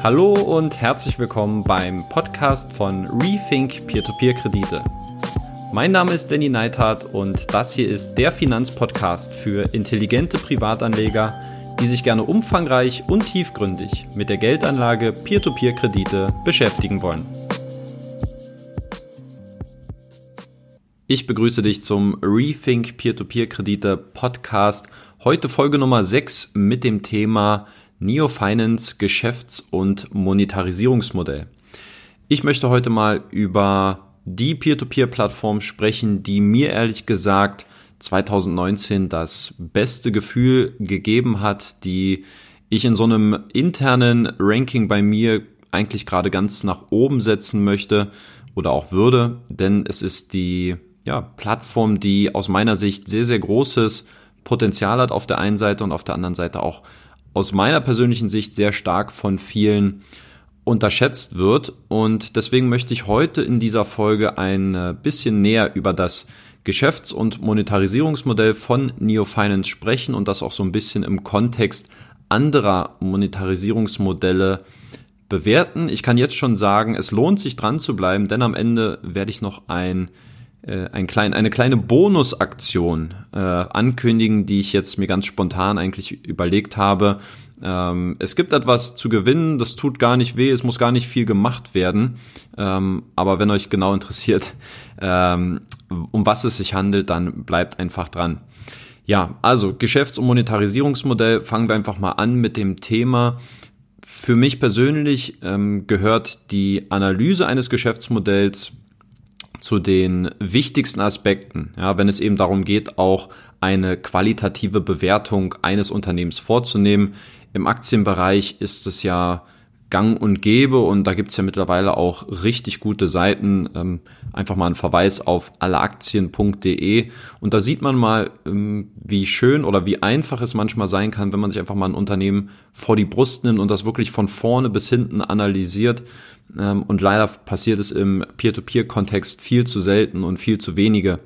Hallo und herzlich willkommen beim Podcast von Rethink Peer-to-Peer-Kredite. Mein Name ist Danny Neithardt und das hier ist der Finanzpodcast für intelligente Privatanleger, die sich gerne umfangreich und tiefgründig mit der Geldanlage Peer-to-Peer-Kredite beschäftigen wollen. Ich begrüße dich zum Rethink Peer-to-Peer-Kredite Podcast. Heute Folge Nummer 6 mit dem Thema Neo Finance Geschäfts- und Monetarisierungsmodell. Ich möchte heute mal über die Peer-to-Peer-Plattform sprechen, die mir ehrlich gesagt 2019 das beste Gefühl gegeben hat, die ich in so einem internen Ranking bei mir eigentlich gerade ganz nach oben setzen möchte oder auch würde, denn es ist die ja, Plattform, die aus meiner Sicht sehr, sehr großes Potenzial hat auf der einen Seite und auf der anderen Seite auch aus meiner persönlichen Sicht sehr stark von vielen unterschätzt wird. Und deswegen möchte ich heute in dieser Folge ein äh, bisschen näher über das Geschäfts- und Monetarisierungsmodell von Neo Finance sprechen und das auch so ein bisschen im Kontext anderer Monetarisierungsmodelle bewerten. Ich kann jetzt schon sagen, es lohnt sich dran zu bleiben, denn am Ende werde ich noch ein ein klein, eine kleine Bonusaktion äh, ankündigen, die ich jetzt mir ganz spontan eigentlich überlegt habe. Ähm, es gibt etwas zu gewinnen, das tut gar nicht weh, es muss gar nicht viel gemacht werden. Ähm, aber wenn euch genau interessiert, ähm, um was es sich handelt, dann bleibt einfach dran. Ja, also Geschäfts- und Monetarisierungsmodell, fangen wir einfach mal an mit dem Thema. Für mich persönlich ähm, gehört die Analyse eines Geschäftsmodells zu den wichtigsten Aspekten, ja, wenn es eben darum geht, auch eine qualitative Bewertung eines Unternehmens vorzunehmen. Im Aktienbereich ist es ja gang und gäbe und da gibt's ja mittlerweile auch richtig gute Seiten. Ähm, einfach mal ein Verweis auf alleaktien.de und da sieht man mal, ähm, wie schön oder wie einfach es manchmal sein kann, wenn man sich einfach mal ein Unternehmen vor die Brust nimmt und das wirklich von vorne bis hinten analysiert und leider passiert es im Peer-to-Peer-Kontext viel zu selten und viel zu wenige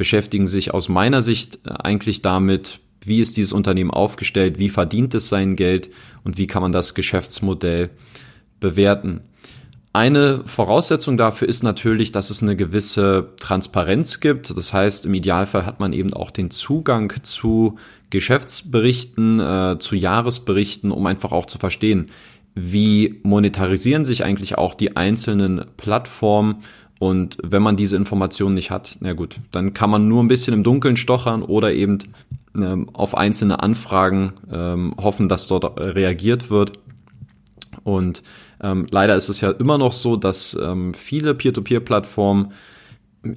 beschäftigen sich aus meiner Sicht äh, eigentlich damit, wie ist dieses Unternehmen aufgestellt, wie verdient es sein Geld und wie kann man das Geschäftsmodell bewerten. Eine Voraussetzung dafür ist natürlich, dass es eine gewisse Transparenz gibt. Das heißt, im Idealfall hat man eben auch den Zugang zu Geschäftsberichten, äh, zu Jahresberichten, um einfach auch zu verstehen, wie monetarisieren sich eigentlich auch die einzelnen Plattformen und wenn man diese Informationen nicht hat, na gut, dann kann man nur ein bisschen im Dunkeln stochern oder eben ähm, auf einzelne Anfragen ähm, hoffen, dass dort reagiert wird. Und ähm, leider ist es ja immer noch so, dass ähm, viele Peer-to-Peer-Plattformen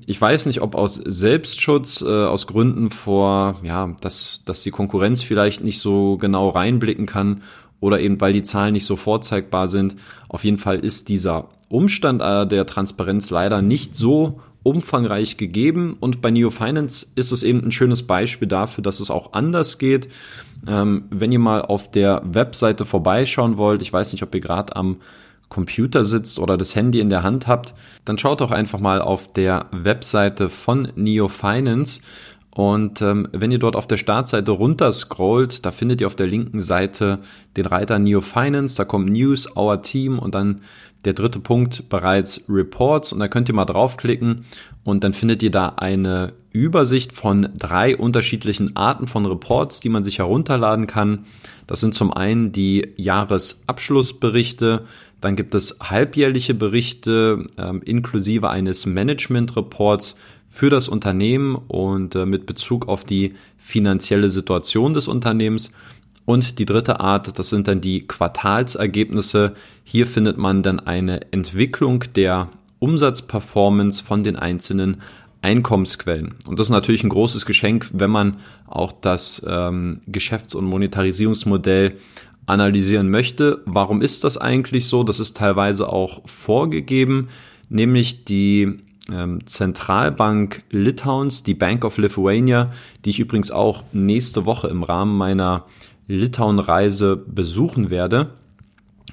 ich weiß nicht, ob aus Selbstschutz, äh, aus Gründen vor, ja, dass, dass die Konkurrenz vielleicht nicht so genau reinblicken kann oder eben weil die Zahlen nicht so vorzeigbar sind. Auf jeden Fall ist dieser Umstand äh, der Transparenz leider nicht so umfangreich gegeben und bei Neo Finance ist es eben ein schönes Beispiel dafür, dass es auch anders geht. Ähm, wenn ihr mal auf der Webseite vorbeischauen wollt, ich weiß nicht, ob ihr gerade am Computer sitzt oder das Handy in der Hand habt, dann schaut doch einfach mal auf der Webseite von Neo Finance und ähm, wenn ihr dort auf der Startseite runter scrollt, da findet ihr auf der linken Seite den Reiter Neo Finance, da kommt News, Our Team und dann der dritte Punkt bereits Reports und da könnt ihr mal draufklicken und dann findet ihr da eine Übersicht von drei unterschiedlichen Arten von Reports, die man sich herunterladen kann. Das sind zum einen die Jahresabschlussberichte, dann gibt es halbjährliche Berichte ähm, inklusive eines Management Reports für das Unternehmen und äh, mit Bezug auf die finanzielle Situation des Unternehmens. Und die dritte Art, das sind dann die Quartalsergebnisse. Hier findet man dann eine Entwicklung der Umsatzperformance von den einzelnen Einkommensquellen. Und das ist natürlich ein großes Geschenk, wenn man auch das ähm, Geschäfts- und Monetarisierungsmodell analysieren möchte. Warum ist das eigentlich so? Das ist teilweise auch vorgegeben, nämlich die ähm, Zentralbank Litauens, die Bank of Lithuania, die ich übrigens auch nächste Woche im Rahmen meiner Litauen-Reise besuchen werde.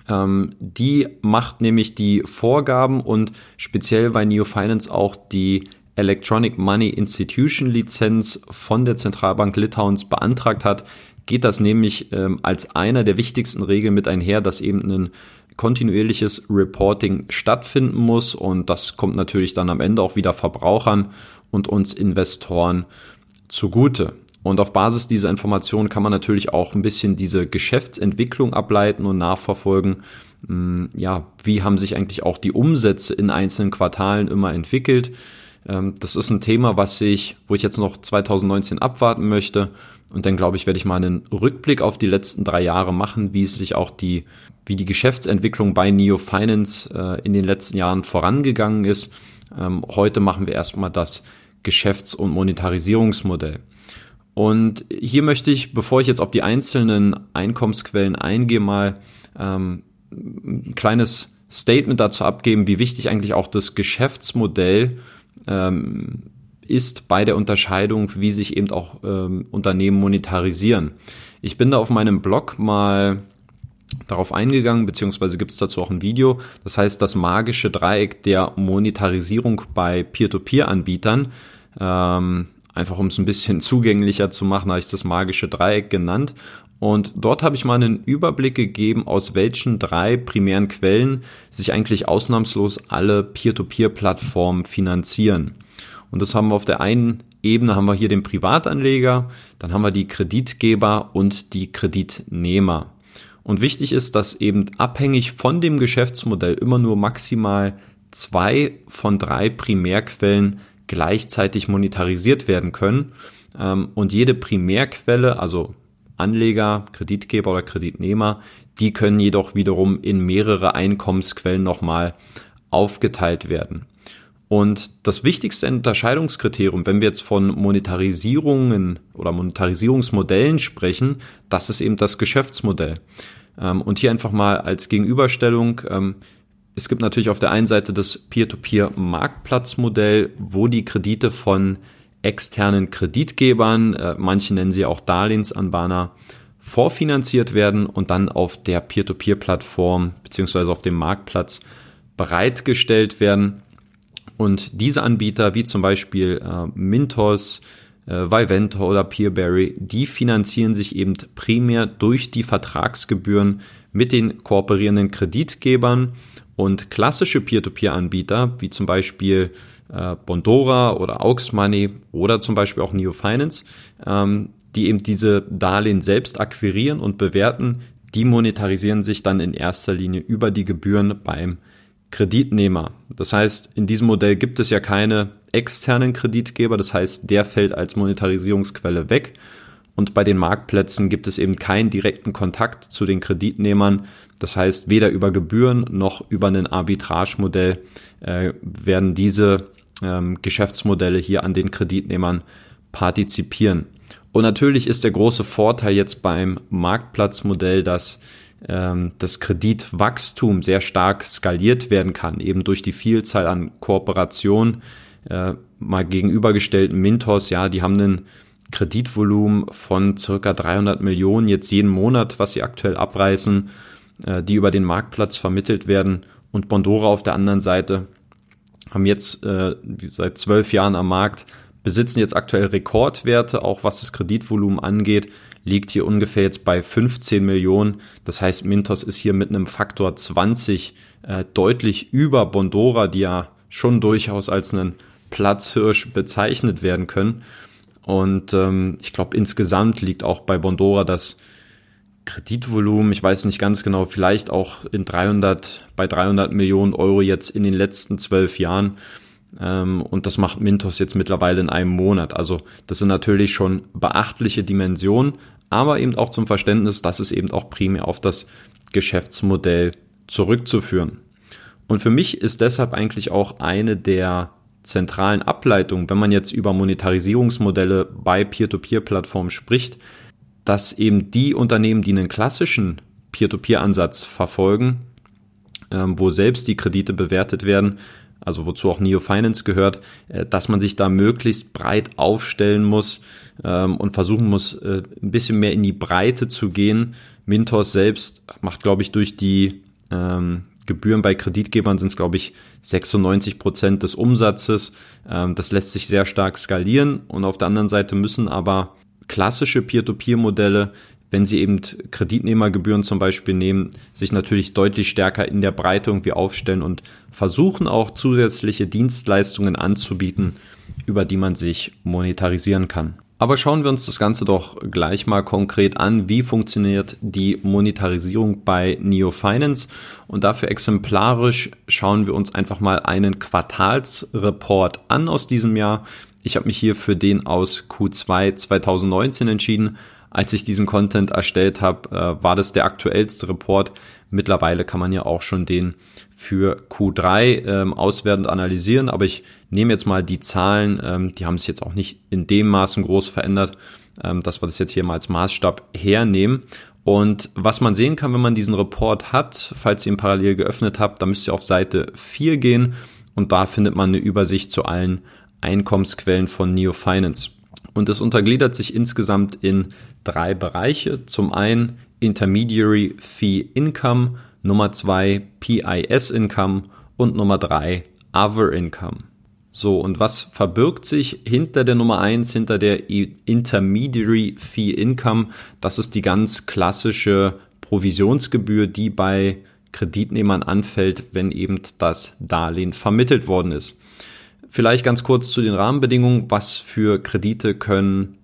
Ähm, die macht nämlich die Vorgaben und speziell bei Neo Finance auch die Electronic Money Institution Lizenz von der Zentralbank Litauens beantragt hat, geht das nämlich ähm, als einer der wichtigsten Regeln mit einher, dass eben ein kontinuierliches Reporting stattfinden muss und das kommt natürlich dann am Ende auch wieder Verbrauchern und uns Investoren zugute. Und auf Basis dieser Informationen kann man natürlich auch ein bisschen diese Geschäftsentwicklung ableiten und nachverfolgen. Hm, ja, wie haben sich eigentlich auch die Umsätze in einzelnen Quartalen immer entwickelt? Ähm, das ist ein Thema, was ich, wo ich jetzt noch 2019 abwarten möchte. Und dann glaube ich, werde ich mal einen Rückblick auf die letzten drei Jahre machen, wie es sich auch die, wie die Geschäftsentwicklung bei Neo Finance äh, in den letzten Jahren vorangegangen ist. Ähm, heute machen wir erstmal das Geschäfts- und Monetarisierungsmodell. Und hier möchte ich, bevor ich jetzt auf die einzelnen Einkommensquellen eingehe, mal ähm, ein kleines Statement dazu abgeben, wie wichtig eigentlich auch das Geschäftsmodell ähm, ist bei der Unterscheidung, wie sich eben auch ähm, Unternehmen monetarisieren. Ich bin da auf meinem Blog mal darauf eingegangen, beziehungsweise gibt es dazu auch ein Video. Das heißt, das magische Dreieck der Monetarisierung bei Peer-to-Peer-Anbietern. Ähm, einfach um es ein bisschen zugänglicher zu machen, habe ich das magische Dreieck genannt. Und dort habe ich mal einen Überblick gegeben, aus welchen drei primären Quellen sich eigentlich ausnahmslos alle Peer-to-Peer-Plattformen finanzieren. Und das haben wir auf der einen Ebene haben wir hier den Privatanleger, dann haben wir die Kreditgeber und die Kreditnehmer. Und wichtig ist, dass eben abhängig von dem Geschäftsmodell immer nur maximal zwei von drei Primärquellen gleichzeitig monetarisiert werden können. Ähm, und jede Primärquelle, also Anleger, Kreditgeber oder Kreditnehmer, die können jedoch wiederum in mehrere Einkommensquellen nochmal aufgeteilt werden. Und das wichtigste Unterscheidungskriterium, wenn wir jetzt von Monetarisierungen oder Monetarisierungsmodellen sprechen, das ist eben das Geschäftsmodell. Ähm, und hier einfach mal als Gegenüberstellung, ähm, es gibt natürlich auf der einen Seite das Peer-to-Peer-Marktplatzmodell, wo die Kredite von externen Kreditgebern, äh, manche nennen sie auch Darlehensanbahner, vorfinanziert werden und dann auf der Peer-to-Peer-Plattform beziehungsweise auf dem Marktplatz bereitgestellt werden. Und diese Anbieter, wie zum Beispiel äh, Mintos, äh, Vivento oder Peerberry, die finanzieren sich eben primär durch die Vertragsgebühren mit den kooperierenden Kreditgebern. Und klassische Peer-to-Peer-Anbieter, wie zum Beispiel äh, Bondora oder Aux Money oder zum Beispiel auch Neo Finance, ähm, die eben diese Darlehen selbst akquirieren und bewerten, die monetarisieren sich dann in erster Linie über die Gebühren beim Kreditnehmer. Das heißt, in diesem Modell gibt es ja keine externen Kreditgeber, das heißt, der fällt als Monetarisierungsquelle weg. Und bei den Marktplätzen gibt es eben keinen direkten Kontakt zu den Kreditnehmern. Das heißt, weder über Gebühren noch über ein Arbitragemodell äh, werden diese ähm, Geschäftsmodelle hier an den Kreditnehmern partizipieren. Und natürlich ist der große Vorteil jetzt beim Marktplatzmodell, dass ähm, das Kreditwachstum sehr stark skaliert werden kann, eben durch die Vielzahl an Kooperationen. Äh, mal gegenübergestellt, Mintos, ja, die haben einen Kreditvolumen von circa 300 Millionen jetzt jeden Monat, was sie aktuell abreißen, äh, die über den Marktplatz vermittelt werden. Und Bondora auf der anderen Seite haben jetzt äh, seit zwölf Jahren am Markt, besitzen jetzt aktuell Rekordwerte, auch was das Kreditvolumen angeht liegt hier ungefähr jetzt bei 15 Millionen. Das heißt, Mintos ist hier mit einem Faktor 20 äh, deutlich über Bondora, die ja schon durchaus als einen Platzhirsch bezeichnet werden können. Und ähm, ich glaube, insgesamt liegt auch bei Bondora das Kreditvolumen, ich weiß nicht ganz genau, vielleicht auch in 300, bei 300 Millionen Euro jetzt in den letzten zwölf Jahren. Ähm, und das macht Mintos jetzt mittlerweile in einem Monat. Also das sind natürlich schon beachtliche Dimensionen, aber eben auch zum Verständnis, dass es eben auch primär auf das Geschäftsmodell zurückzuführen. Und für mich ist deshalb eigentlich auch eine der zentralen Ableitungen, wenn man jetzt über Monetarisierungsmodelle bei Peer-to-Peer-Plattformen spricht, dass eben die Unternehmen, die einen klassischen Peer-to-Peer-Ansatz verfolgen, ähm, wo selbst die Kredite bewertet werden, also wozu auch Neo Finance gehört, äh, dass man sich da möglichst breit aufstellen muss ähm, und versuchen muss, äh, ein bisschen mehr in die Breite zu gehen. Mintos selbst macht, glaube ich, durch die ähm, Gebühren bei Kreditgebern sind es, glaube ich, 96 Prozent des Umsatzes. Ähm, das lässt sich sehr stark skalieren und auf der anderen Seite müssen aber klassische Peer-to-Peer-Modelle wenn sie eben Kreditnehmergebühren zum Beispiel nehmen, sich natürlich deutlich stärker in der Breite irgendwie aufstellen und versuchen auch zusätzliche Dienstleistungen anzubieten, über die man sich monetarisieren kann. Aber schauen wir uns das Ganze doch gleich mal konkret an. Wie funktioniert die Monetarisierung bei Neo Finance? Und dafür exemplarisch schauen wir uns einfach mal einen Quartalsreport an aus diesem Jahr. Ich habe mich hier für den aus Q2 2019 entschieden. Als ich diesen Content erstellt habe, äh, war das der aktuellste Report. Mittlerweile kann man ja auch schon den für Q3 ähm, auswerten und analysieren, aber ich nehme jetzt mal die Zahlen, ähm, die haben sich jetzt auch nicht in dem Maßen groß verändert, ähm, dass wir das jetzt hier mal als Maßstab hernehmen. Und was man sehen kann, wenn man diesen Report hat, falls ihr ihn parallel geöffnet habt, dann müsst ihr auf Seite 4 gehen und da findet man eine Übersicht zu allen Einkommensquellen von Neo Finance. Und es untergliedert sich insgesamt in drei Bereiche. Zum einen Intermediary Fee Income, Nummer zwei PIS Income und Nummer drei Other Income. So, und was verbirgt sich hinter der Nummer eins, hinter der Intermediary Fee Income? Das ist die ganz klassische Provisionsgebühr, die bei Kreditnehmern anfällt, wenn eben das Darlehen vermittelt worden ist. Vielleicht ganz kurz zu den Rahmenbedingungen. Was für Kredite können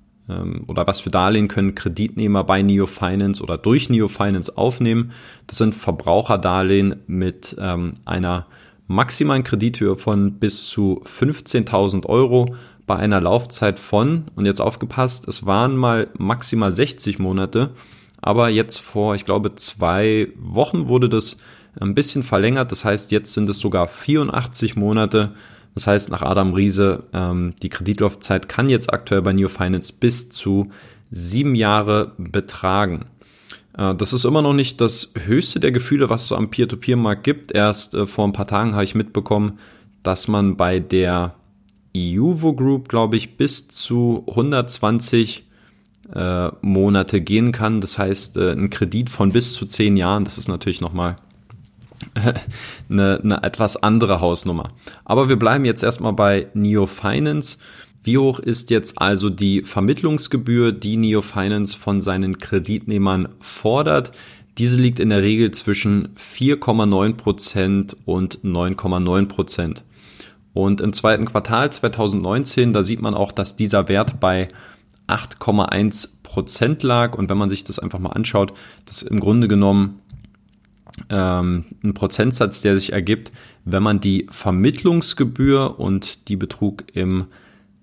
oder was für Darlehen können Kreditnehmer bei Neo Finance oder durch Neo Finance aufnehmen? Das sind Verbraucherdarlehen mit ähm, einer maximalen Kredithöhe von bis zu 15.000 Euro bei einer Laufzeit von, und jetzt aufgepasst, es waren mal maximal 60 Monate, aber jetzt vor, ich glaube, zwei Wochen wurde das ein bisschen verlängert. Das heißt, jetzt sind es sogar 84 Monate das heißt, nach Adam Riese, ähm, die Kreditlaufzeit kann jetzt aktuell bei New Finance bis zu sieben Jahre betragen. Äh, das ist immer noch nicht das höchste der Gefühle, was es so am Peer-to-Peer-Markt gibt. Erst äh, vor ein paar Tagen habe ich mitbekommen, dass man bei der EUVO Group, glaube ich, bis zu 120 äh, Monate gehen kann. Das heißt, äh, ein Kredit von bis zu zehn Jahren, das ist natürlich nochmal eine, eine etwas andere Hausnummer. Aber wir bleiben jetzt erstmal bei Neo Finance. Wie hoch ist jetzt also die Vermittlungsgebühr, die Neo Finance von seinen Kreditnehmern fordert? Diese liegt in der Regel zwischen 4,9 Prozent und 9,9%. Prozent. Und im zweiten Quartal 2019, da sieht man auch, dass dieser Wert bei 8,1 Prozent lag. Und wenn man sich das einfach mal anschaut, das im Grunde genommen ähm, ein Prozentsatz, der sich ergibt, wenn man die Vermittlungsgebühr und die betrug im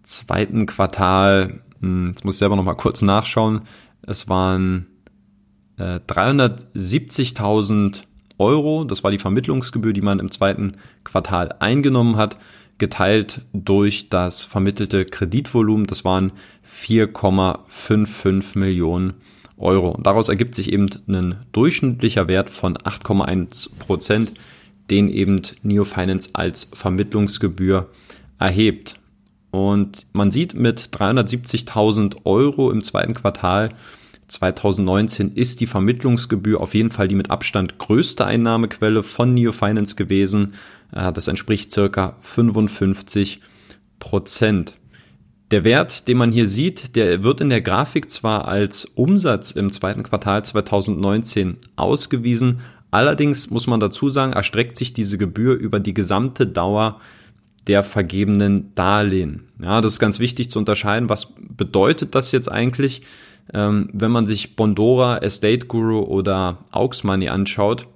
zweiten Quartal, hm, jetzt muss ich selber noch mal kurz nachschauen, es waren äh, 370.000 Euro, das war die Vermittlungsgebühr, die man im zweiten Quartal eingenommen hat, geteilt durch das vermittelte Kreditvolumen, das waren 4,55 Millionen Euro. Euro. Und daraus ergibt sich eben ein durchschnittlicher Wert von 8,1 Prozent, den eben Neo Finance als Vermittlungsgebühr erhebt. Und man sieht mit 370.000 Euro im zweiten Quartal 2019 ist die Vermittlungsgebühr auf jeden Fall die mit Abstand größte Einnahmequelle von Neo Finance gewesen. Äh, das entspricht circa 55 Prozent. Der Wert, den man hier sieht, der wird in der Grafik zwar als Umsatz im zweiten Quartal 2019 ausgewiesen, allerdings muss man dazu sagen, erstreckt sich diese Gebühr über die gesamte Dauer der vergebenen Darlehen. Ja, das ist ganz wichtig zu unterscheiden. Was bedeutet das jetzt eigentlich, ähm, wenn man sich Bondora, Estate Guru oder Aux Money anschaut?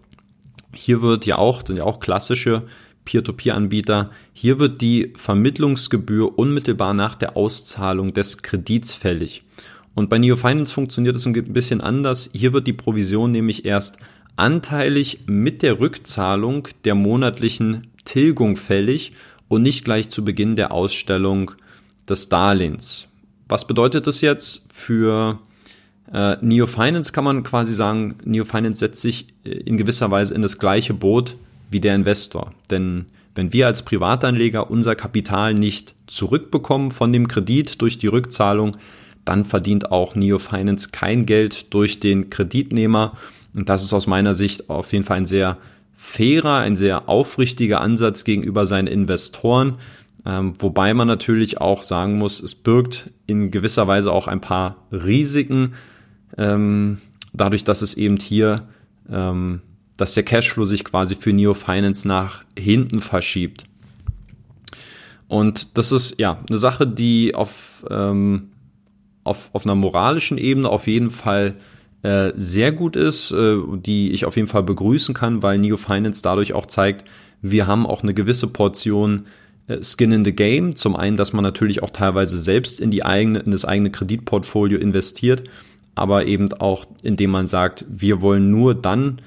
Hier wird ja auch, sind ja auch klassische Peer-to-Peer-Anbieter. Hier wird die Vermittlungsgebühr unmittelbar nach der Auszahlung des Kredits fällig. Und bei Neo Finance funktioniert es ein bisschen anders. Hier wird die Provision nämlich erst anteilig mit der Rückzahlung der monatlichen Tilgung fällig und nicht gleich zu Beginn der Ausstellung des Darlehens. Was bedeutet das jetzt für äh, Neo Finance? Kann man quasi sagen, Neo Finance setzt sich äh, in gewisser Weise in das gleiche Boot wie der Investor. Denn wenn wir als Privatanleger unser Kapital nicht zurückbekommen von dem Kredit durch die Rückzahlung, dann verdient auch Neo Finance kein Geld durch den Kreditnehmer. Und das ist aus meiner Sicht auf jeden Fall ein sehr fairer, ein sehr aufrichtiger Ansatz gegenüber seinen Investoren. Ähm, wobei man natürlich auch sagen muss, es birgt in gewisser Weise auch ein paar Risiken, ähm, dadurch, dass es eben hier, ähm, dass der Cashflow sich quasi für Neo Finance nach hinten verschiebt. Und das ist ja eine Sache, die auf, ähm, auf, auf einer moralischen Ebene auf jeden Fall äh, sehr gut ist, äh, die ich auf jeden Fall begrüßen kann, weil Neo Finance dadurch auch zeigt, wir haben auch eine gewisse Portion äh, Skin in the Game. Zum einen, dass man natürlich auch teilweise selbst in die eigene, in das eigene Kreditportfolio investiert, aber eben auch, indem man sagt, wir wollen nur dann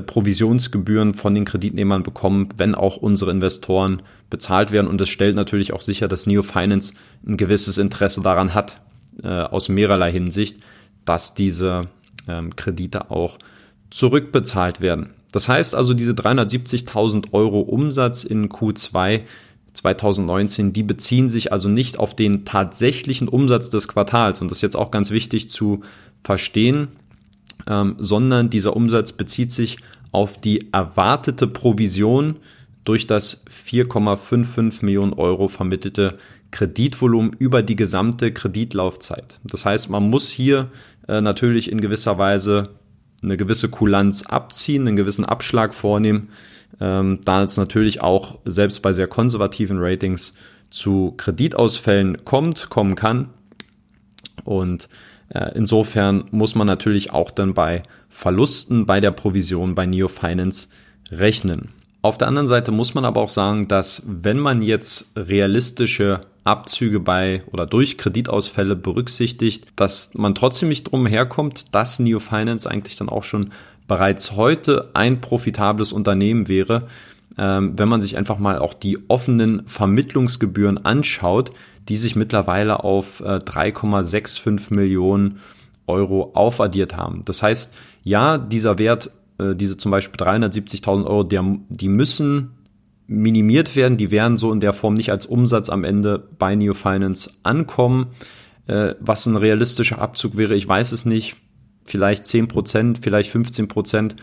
Provisionsgebühren von den Kreditnehmern bekommen, wenn auch unsere Investoren bezahlt werden. Und das stellt natürlich auch sicher, dass Neo Finance ein gewisses Interesse daran hat, äh, aus mehrerlei Hinsicht, dass diese ähm, Kredite auch zurückbezahlt werden. Das heißt also, diese 370.000 Euro Umsatz in Q2 2019, die beziehen sich also nicht auf den tatsächlichen Umsatz des Quartals. Und das ist jetzt auch ganz wichtig zu verstehen, ähm, sondern dieser Umsatz bezieht sich auf die erwartete Provision durch das 4,55 Millionen Euro vermittelte Kreditvolumen über die gesamte Kreditlaufzeit. Das heißt, man muss hier äh, natürlich in gewisser Weise eine gewisse Kulanz abziehen, einen gewissen Abschlag vornehmen, ähm, da es natürlich auch selbst bei sehr konservativen Ratings zu Kreditausfällen kommt, kommen kann. Und insofern muss man natürlich auch dann bei Verlusten bei der Provision bei Neo Finance rechnen. Auf der anderen Seite muss man aber auch sagen, dass wenn man jetzt realistische Abzüge bei oder durch Kreditausfälle berücksichtigt, dass man trotzdem nicht drum herkommt, dass Neo Finance eigentlich dann auch schon bereits heute ein profitables Unternehmen wäre, ähm, wenn man sich einfach mal auch die offenen Vermittlungsgebühren anschaut, die sich mittlerweile auf äh, 3,65 Millionen Euro aufaddiert haben. Das heißt, ja, dieser Wert, äh, diese zum Beispiel 370.000 Euro, der, die müssen minimiert werden. Die werden so in der Form nicht als Umsatz am Ende bei Neo Finance ankommen. Äh, was ein realistischer Abzug wäre, ich weiß es nicht. Vielleicht 10 Prozent, vielleicht 15 Prozent.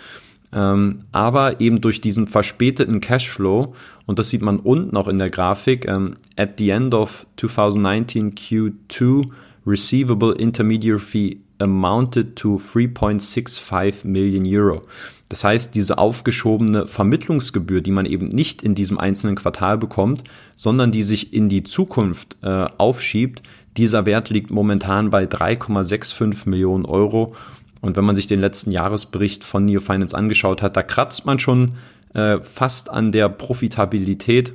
Ähm, aber eben durch diesen verspäteten Cashflow, und das sieht man unten auch in der Grafik, ähm, at the end of 2019 Q2, receivable intermediary fee amounted to 3.65 Million Euro. Das heißt, diese aufgeschobene Vermittlungsgebühr, die man eben nicht in diesem einzelnen Quartal bekommt, sondern die sich in die Zukunft äh, aufschiebt, dieser Wert liegt momentan bei 3,65 Millionen Euro. Und wenn man sich den letzten Jahresbericht von Neo Finance angeschaut hat, da kratzt man schon äh, fast an der Profitabilität.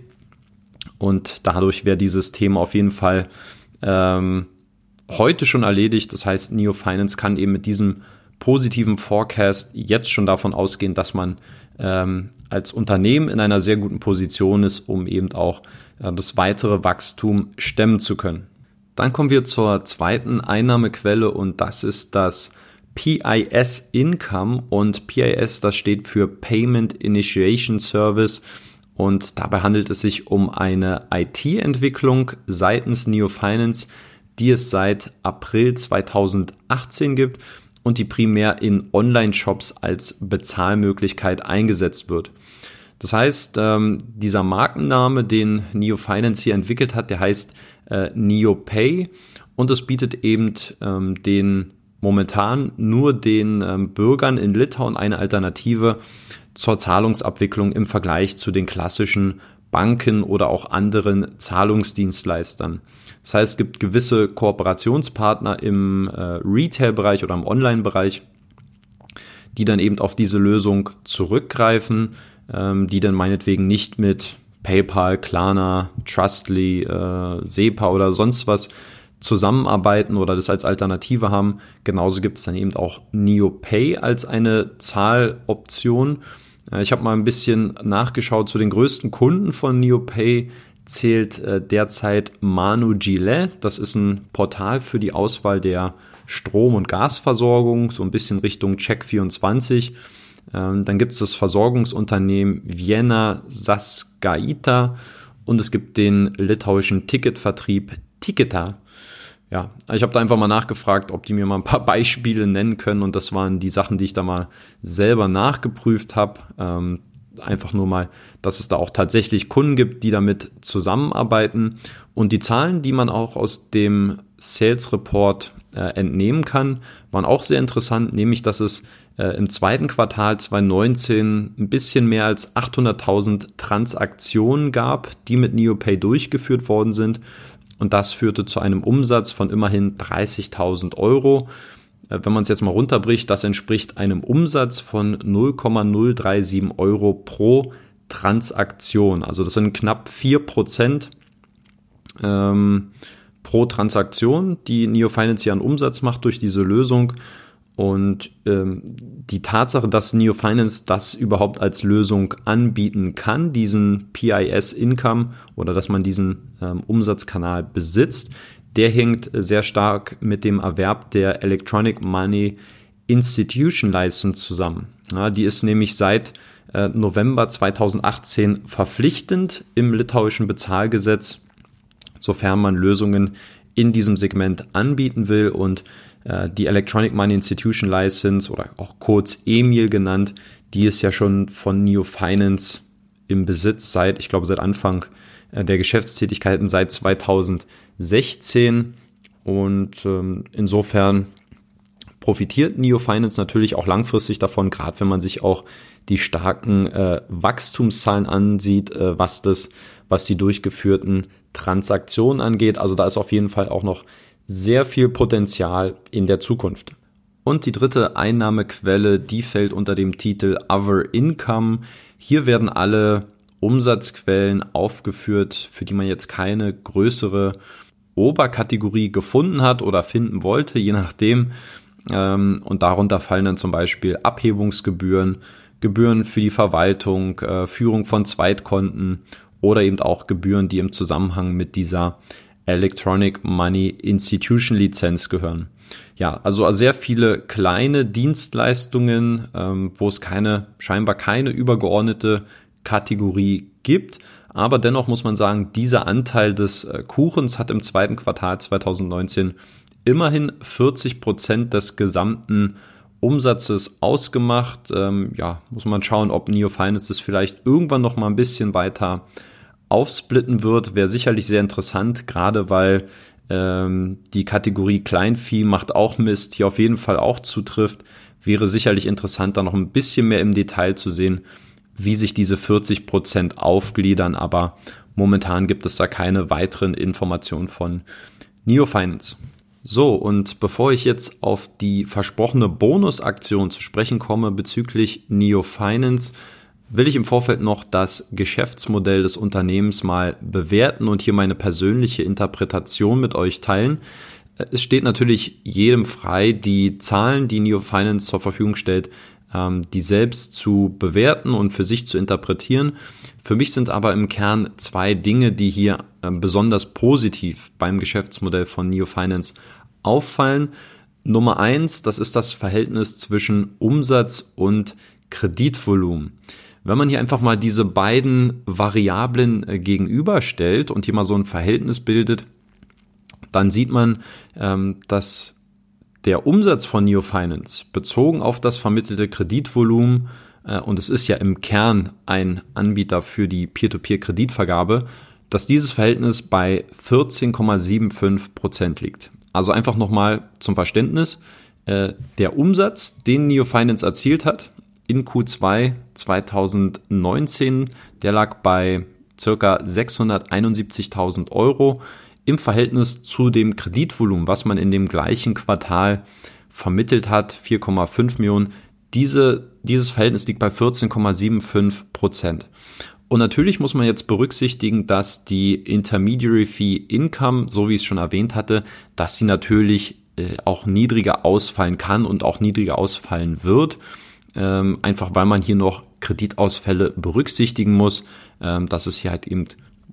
Und dadurch wäre dieses Thema auf jeden Fall ähm, heute schon erledigt. Das heißt, Neo Finance kann eben mit diesem positiven Forecast jetzt schon davon ausgehen, dass man ähm, als Unternehmen in einer sehr guten Position ist, um eben auch äh, das weitere Wachstum stemmen zu können. Dann kommen wir zur zweiten Einnahmequelle und das ist das PIS Income und PIS, das steht für Payment Initiation Service und dabei handelt es sich um eine IT-Entwicklung seitens Neo Finance, die es seit April 2018 gibt und die primär in Online-Shops als Bezahlmöglichkeit eingesetzt wird. Das heißt, ähm, dieser Markenname, den Neo Finance hier entwickelt hat, der heißt äh, NeoPay und es bietet eben ähm, den momentan nur den ähm, Bürgern in Litauen eine Alternative zur Zahlungsabwicklung im Vergleich zu den klassischen Banken oder auch anderen Zahlungsdienstleistern. Das heißt, es gibt gewisse Kooperationspartner im äh, Retail-Bereich oder im Online-Bereich, die dann eben auf diese Lösung zurückgreifen, ähm, die dann meinetwegen nicht mit PayPal, Klarna, Trustly, äh, SEPA oder sonst was zusammenarbeiten oder das als Alternative haben. Genauso gibt es dann eben auch NeoPay als eine Zahloption. Äh, ich habe mal ein bisschen nachgeschaut zu den größten Kunden von NeoPay zählt äh, derzeit Manu Gilet. Das ist ein Portal für die Auswahl der Strom- und Gasversorgung, so ein bisschen Richtung Check24. Ähm, dann gibt es das Versorgungsunternehmen Vienna Saskaita und es gibt den litauischen Ticketvertrieb Tiketa. Ja, ich habe da einfach mal nachgefragt, ob die mir mal ein paar Beispiele nennen können und das waren die Sachen, die ich da mal selber nachgeprüft habe. Ähm, einfach nur mal, dass es da auch tatsächlich Kunden gibt, die damit zusammenarbeiten. Und die Zahlen, die man auch aus dem Sales Report äh, entnehmen kann, waren auch sehr interessant, nämlich dass es äh, im zweiten Quartal 2019 ein bisschen mehr als 800.000 Transaktionen gab, die mit NeoPay durchgeführt worden sind. Und das führte zu einem Umsatz von immerhin 30.000 Euro. Äh, wenn man es jetzt mal runterbricht, das entspricht einem Umsatz von 0,037 Euro pro Transaktion. Also das sind knapp 4 Prozent ähm, pro Transaktion, die Neo Finance hier an Umsatz macht durch diese Lösung. Und ähm, die Tatsache, dass Neo Finance das überhaupt als Lösung anbieten kann, diesen PIS-Income oder dass man diesen ähm, Umsatzkanal besitzt, der hängt sehr stark mit dem Erwerb der Electronic Money Institution License zusammen. Ja, die ist nämlich seit äh, November 2018 verpflichtend im litauischen Bezahlgesetz, sofern man Lösungen in diesem Segment anbieten will und die Electronic Money Institution License oder auch kurz EMIL genannt, die ist ja schon von Neo Finance im Besitz seit, ich glaube, seit Anfang äh, der Geschäftstätigkeiten seit 2016 und ähm, insofern profitiert Neo Finance natürlich auch langfristig davon, gerade wenn man sich auch die starken äh, Wachstumszahlen ansieht, äh, was das, was die durchgeführten Transaktionen angeht. Also da ist auf jeden Fall auch noch sehr viel Potenzial in der Zukunft. Und die dritte Einnahmequelle, die fällt unter dem Titel Other Income. Hier werden alle Umsatzquellen aufgeführt, für die man jetzt keine größere Oberkategorie gefunden hat oder finden wollte, je nachdem. Ähm, und darunter fallen dann zum Beispiel Abhebungsgebühren, Gebühren für die Verwaltung, äh, Führung von Zweitkonten oder eben auch Gebühren, die im Zusammenhang mit dieser Electronic Money Institution Lizenz gehören. Ja, also sehr viele kleine Dienstleistungen, ähm, wo es keine, scheinbar keine übergeordnete Kategorie gibt. Aber dennoch muss man sagen, dieser Anteil des äh, Kuchens hat im zweiten Quartal 2019 immerhin 40 Prozent des gesamten Umsatzes ausgemacht. Ähm, ja, muss man schauen, ob Neo Finance das vielleicht irgendwann noch mal ein bisschen weiter aufsplitten wird. Wäre sicherlich sehr interessant, gerade weil ähm, die Kategorie Kleinvieh macht auch Mist hier auf jeden Fall auch zutrifft. Wäre sicherlich interessant, da noch ein bisschen mehr im Detail zu sehen, wie sich diese 40 Prozent aufgliedern. Aber momentan gibt es da keine weiteren Informationen von Neo Finance. So, und bevor ich jetzt auf die versprochene Bonusaktion zu sprechen komme bezüglich Neo Finance, will ich im Vorfeld noch das Geschäftsmodell des Unternehmens mal bewerten und hier meine persönliche Interpretation mit euch teilen. Es steht natürlich jedem frei, die Zahlen, die Neo Finance zur Verfügung stellt, ähm, die selbst zu bewerten und für sich zu interpretieren. Für mich sind aber im Kern zwei Dinge, die hier äh, besonders positiv beim Geschäftsmodell von Neo Finance auffallen. Nummer eins, das ist das Verhältnis zwischen Umsatz und Kreditvolumen. Wenn man hier einfach mal diese beiden Variablen äh, gegenüberstellt und hier mal so ein Verhältnis bildet, dann sieht man, ähm, dass der Umsatz von Neo Finance bezogen auf das vermittelte Kreditvolumen äh, und es ist ja im Kern ein Anbieter für die Peer-to-Peer-Kreditvergabe, dass dieses Verhältnis bei 14,75 Prozent liegt. Also einfach nochmal zum Verständnis, äh, der Umsatz, den Neo Finance erzielt hat in Q2 2019, der lag bei circa 671.000 Euro im Verhältnis zu dem Kreditvolumen, was man in dem gleichen Quartal vermittelt hat, 4,5 Millionen. Diese, dieses Verhältnis liegt bei 14,75 Prozent. Und natürlich muss man jetzt berücksichtigen, dass die Intermediary Fee Income, so wie ich es schon erwähnt hatte, dass sie natürlich äh, auch niedriger ausfallen kann und auch niedriger ausfallen wird. Ähm, einfach weil man hier noch Kreditausfälle berücksichtigen muss, ähm, dass es hier halt eben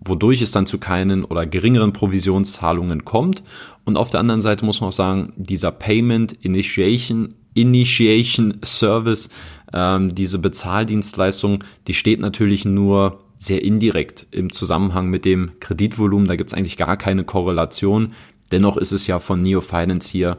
wodurch es dann zu keinen oder geringeren Provisionszahlungen kommt. Und auf der anderen Seite muss man auch sagen, dieser Payment Initiation, Initiation Service, ähm, diese Bezahldienstleistung, die steht natürlich nur sehr indirekt im Zusammenhang mit dem Kreditvolumen. Da gibt es eigentlich gar keine Korrelation. Dennoch ist es ja von Neo Finance hier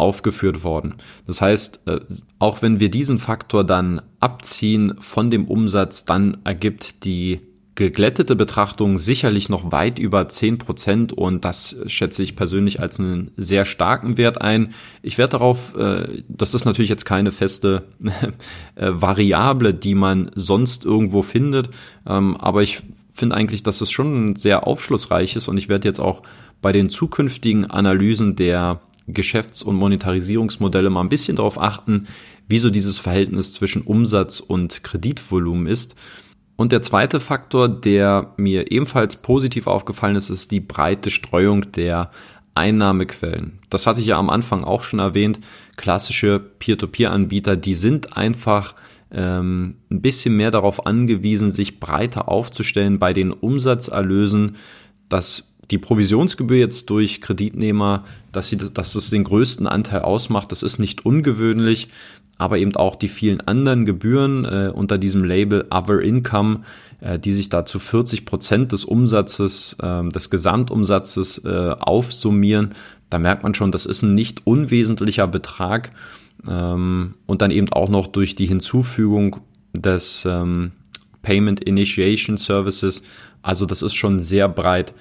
aufgeführt worden. Das heißt, äh, auch wenn wir diesen Faktor dann abziehen von dem Umsatz, dann ergibt die geglättete Betrachtung sicherlich noch weit über 10% und das schätze ich persönlich als einen sehr starken Wert ein. Ich werde darauf, äh, das ist natürlich jetzt keine feste äh, Variable, die man sonst irgendwo findet, ähm, aber ich finde eigentlich, dass es schon sehr aufschlussreich ist und ich werde jetzt auch bei den zukünftigen Analysen der Geschäfts- und Monetarisierungsmodelle mal ein bisschen darauf achten, wie so dieses Verhältnis zwischen Umsatz und Kreditvolumen ist. Und der zweite Faktor, der mir ebenfalls positiv aufgefallen ist, ist die breite Streuung der Einnahmequellen. Das hatte ich ja am Anfang auch schon erwähnt. Klassische Peer-to-Peer-Anbieter, die sind einfach ähm, ein bisschen mehr darauf angewiesen, sich breiter aufzustellen bei den Umsatzerlösen, dass die Provisionsgebühr jetzt durch Kreditnehmer, dass, sie, dass das den größten Anteil ausmacht, das ist nicht ungewöhnlich, aber eben auch die vielen anderen Gebühren äh, unter diesem Label Other Income, äh, die sich da zu 40 Prozent des Umsatzes, äh, des Gesamtumsatzes äh, aufsummieren. Da merkt man schon, das ist ein nicht unwesentlicher Betrag. Ähm, und dann eben auch noch durch die Hinzufügung des ähm, Payment Initiation Services. Also das ist schon sehr breit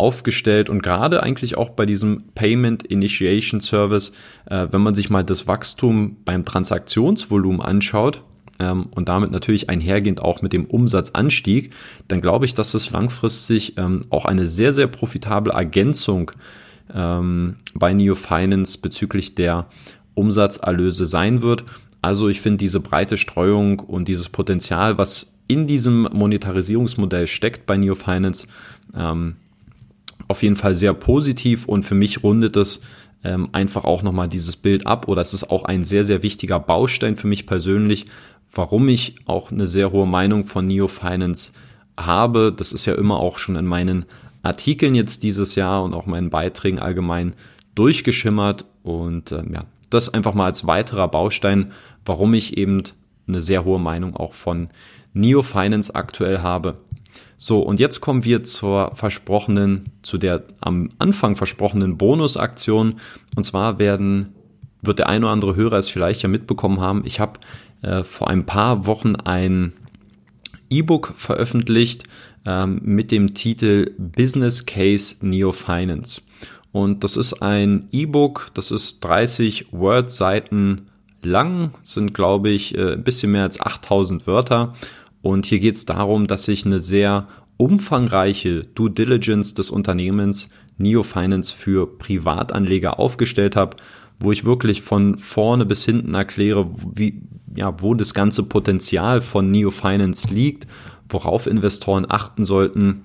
aufgestellt und gerade eigentlich auch bei diesem Payment Initiation Service, äh, wenn man sich mal das Wachstum beim Transaktionsvolumen anschaut ähm, und damit natürlich einhergehend auch mit dem Umsatzanstieg, dann glaube ich, dass es langfristig ähm, auch eine sehr, sehr profitable Ergänzung ähm, bei Neo Finance bezüglich der Umsatzerlöse sein wird. Also ich finde diese breite Streuung und dieses Potenzial, was in diesem Monetarisierungsmodell steckt bei Neo Finance, ähm, auf jeden Fall sehr positiv und für mich rundet es ähm, einfach auch nochmal dieses Bild ab oder es ist auch ein sehr, sehr wichtiger Baustein für mich persönlich, warum ich auch eine sehr hohe Meinung von Neo Finance habe. Das ist ja immer auch schon in meinen Artikeln jetzt dieses Jahr und auch meinen Beiträgen allgemein durchgeschimmert und ähm, ja, das einfach mal als weiterer Baustein, warum ich eben eine sehr hohe Meinung auch von Neo Finance aktuell habe. So, und jetzt kommen wir zur versprochenen, zu der am Anfang versprochenen Bonusaktion. Und zwar werden, wird der ein oder andere Hörer es vielleicht ja mitbekommen haben, ich habe äh, vor ein paar Wochen ein E-Book veröffentlicht ähm, mit dem Titel Business Case Neo Finance. Und das ist ein E-Book, das ist 30 Word-Seiten lang, sind glaube ich äh, ein bisschen mehr als 8000 Wörter und hier geht es darum, dass ich eine sehr umfangreiche Due Diligence des Unternehmens Neo Finance für Privatanleger aufgestellt habe, wo ich wirklich von vorne bis hinten erkläre, wie, ja, wo das ganze Potenzial von Neo Finance liegt, worauf Investoren achten sollten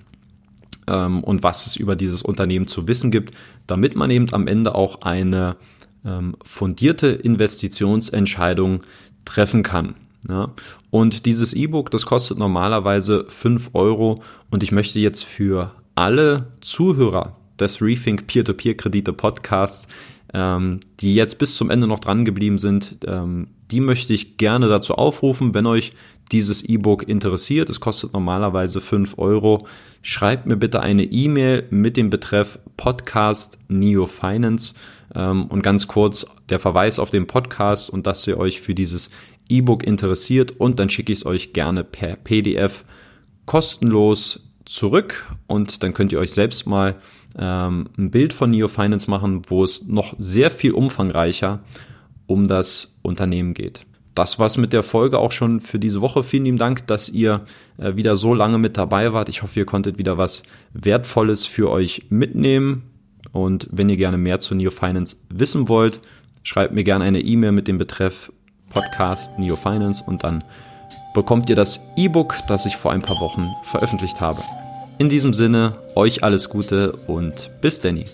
ähm, und was es über dieses Unternehmen zu wissen gibt, damit man eben am Ende auch eine ähm, fundierte Investitionsentscheidung treffen kann. Ja? Und dieses E-Book, das kostet normalerweise 5 Euro und ich möchte jetzt für alle Zuhörer des Rethink Peer-to-Peer-Kredite Podcasts, ähm, die jetzt bis zum Ende noch dran geblieben sind, ähm, die möchte ich gerne dazu aufrufen, wenn euch dieses E-Book interessiert. Es kostet normalerweise 5 Euro. Schreibt mir bitte eine E-Mail mit dem Betreff Podcast Neo Finance ähm, und ganz kurz der Verweis auf den Podcast und dass ihr euch für dieses E-Book interessiert und dann schicke ich es euch gerne per PDF kostenlos zurück und dann könnt ihr euch selbst mal ähm, ein Bild von Neo Finance machen, wo es noch sehr viel umfangreicher um das Unternehmen geht. Das war's mit der Folge auch schon für diese Woche. Vielen lieben Dank, dass ihr äh, wieder so lange mit dabei wart. Ich hoffe, ihr konntet wieder was Wertvolles für euch mitnehmen. Und wenn ihr gerne mehr zu Neo Finance wissen wollt, schreibt mir gerne eine E-Mail mit dem Betreff Podcast Neo Finance und dann bekommt ihr das E-Book, das ich vor ein paar Wochen veröffentlicht habe. In diesem Sinne, euch alles Gute und bis Danny.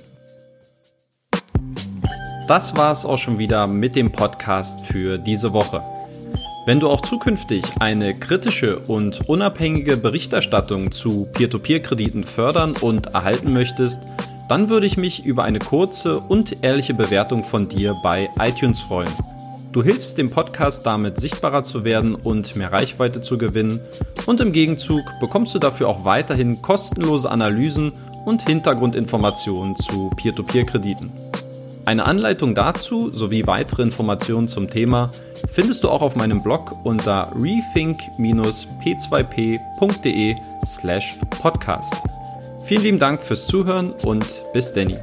Das war es auch schon wieder mit dem Podcast für diese Woche. Wenn du auch zukünftig eine kritische und unabhängige Berichterstattung zu Peer-to-Peer-Krediten fördern und erhalten möchtest, dann würde ich mich über eine kurze und ehrliche Bewertung von dir bei iTunes freuen. Du hilfst dem Podcast damit sichtbarer zu werden und mehr Reichweite zu gewinnen und im Gegenzug bekommst du dafür auch weiterhin kostenlose Analysen und Hintergrundinformationen zu Peer-to-Peer-Krediten. Eine Anleitung dazu sowie weitere Informationen zum Thema findest du auch auf meinem Blog unter rethink-p2p.de slash podcast. Vielen lieben Dank fürs Zuhören und bis Danny.